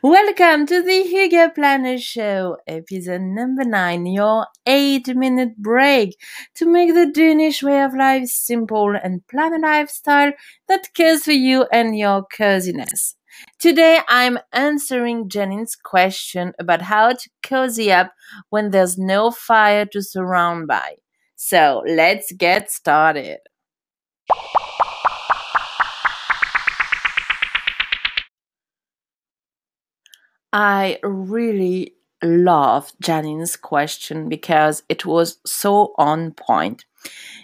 Welcome to the Hygge Planner Show, episode number nine, your eight minute break to make the Danish way of life simple and plan a lifestyle that cares for you and your coziness. Today I'm answering Jeanine's question about how to cozy up when there's no fire to surround by. So let's get started. I really loved Jeanine's question because it was so on point.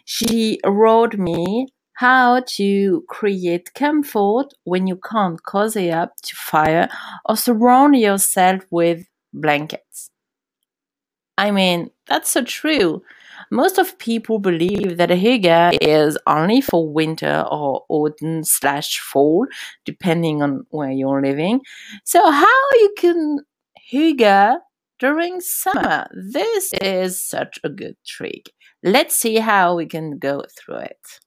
She wrote me how to create comfort when you can't cozy up to fire or surround yourself with blankets. I mean, that's so true. Most of people believe that a hygge is only for winter or autumn slash fall, depending on where you're living. So how you can hygge during summer? This is such a good trick. Let's see how we can go through it.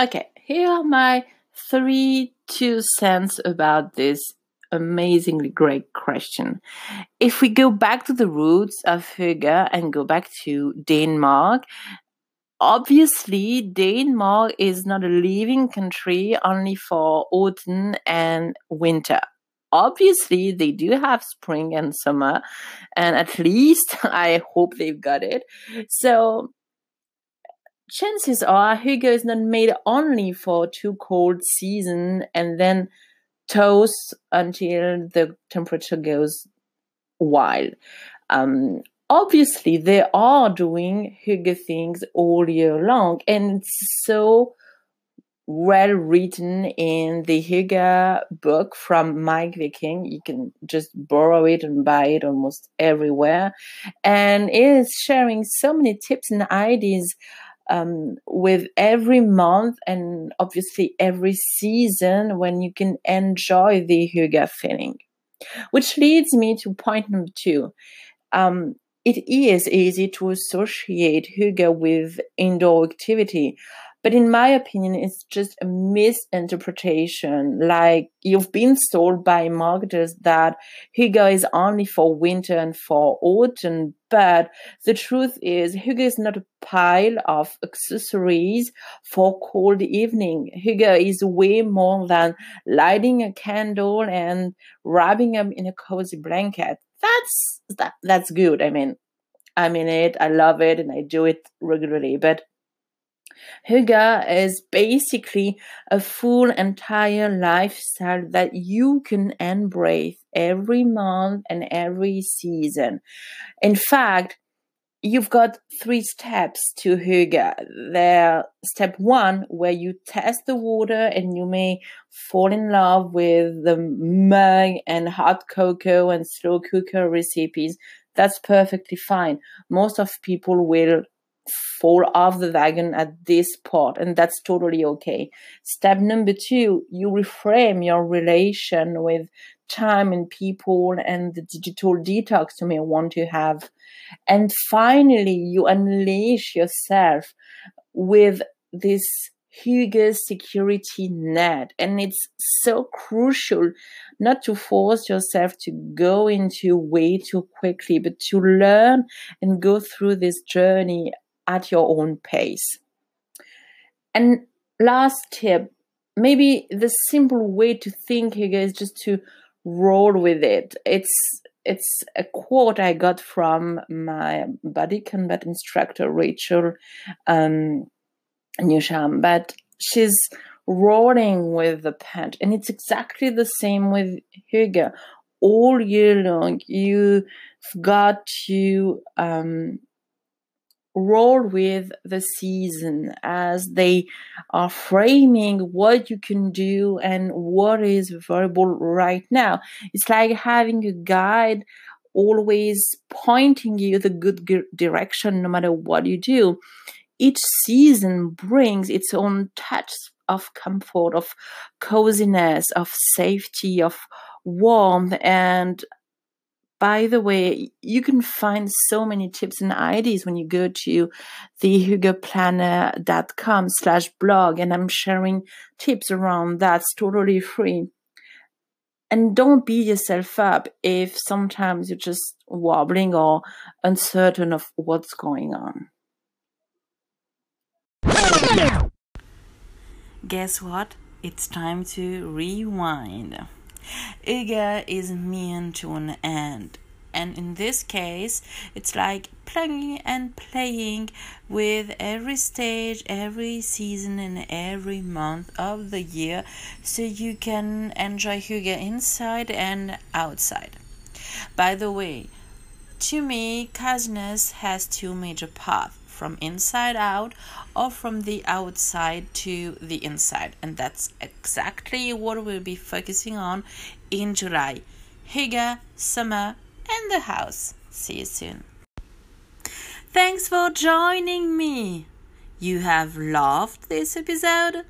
Okay, here are my three two cents about this amazingly great question. If we go back to the roots of hygge and go back to Denmark, obviously Denmark is not a living country only for autumn and winter. Obviously, they do have spring and summer, and at least I hope they've got it. So, chances are hygge is not made only for two cold season and then toast until the temperature goes wild. Um, obviously, they are doing hygge things all year long, and it's so well written in the Hygge book from Meik Wiking. You can just borrow it and buy it almost everywhere. And it is sharing so many tips and ideas um, with every month and obviously every season when you can enjoy the hygge feeling. Which leads me to point number two. Um, it is easy to associate hygge with indoor activity, but in my opinion, it's just a misinterpretation. Like you've been told by marketers that Hygge is only for winter and for autumn. But the truth is Hygge is not a pile of accessories for cold evening. Hygge is way more than lighting a candle and wrapping up in a cozy blanket. That's, that, that's good. I mean, I'm in it. I love it and I do it regularly. But Hygge is basically a full entire lifestyle that you can embrace every month and every season. In fact, you've got three steps to Hygge. There, step one, where you test the water and you may fall in love with the mug and hot cocoa and slow cooker recipes. That's perfectly fine. Most of people will fall off the wagon at this part, and that's totally okay. Step number two, you reframe your relation with time and people and the digital detox you may want to have. And finally, you unleash yourself with this hygge security net. And it's so crucial not to force yourself to go into way too quickly, but to learn and go through this journey at your own pace. And last tip, maybe the simple way to think here is just to roll with it. It's it's a quote I got from my body combat instructor Rachel um, Newsham, but she's rolling with the punch, and it's exactly the same with Hygge. All year long, you've got to um, roll with the season as they are framing what you can do and what is available right now. It's like having a guide always pointing you the good direction no matter what you do. Each season brings its own touch of comfort, of coziness, of safety, of warmth, and By the way, you can find so many tips and ideas when you go to thehyggeplanner.com slash blog and I'm sharing tips around that's totally free. And don't beat yourself up if sometimes you're just wobbling or uncertain of what's going on. Guess what? It's time to rewind. Hygge is mean to an end. And in this case, it's like plugging and playing with every stage, every season, and every month of the year so you can enjoy Hygge inside and outside. By the way, to me, coziness has two major paths from inside out or from the outside to the inside. And that's exactly what we'll be focusing on in July. Hygge, summer, and the house. See you soon. Thanks for joining me. You have loved this episode?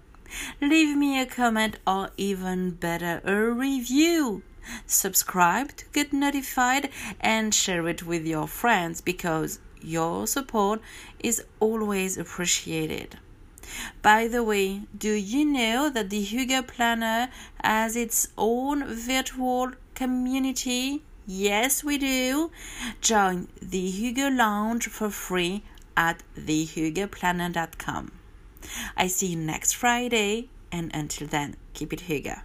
Leave me a comment or even better, a review. Subscribe to get notified and share it with your friends because your support is always appreciated. By the way, do you know that the Hygge Planner has its own virtual community? Yes, we do. Join the Hygge Lounge for free at thehyggeplanner.com. I see you next Friday, and until then, keep it Hygge.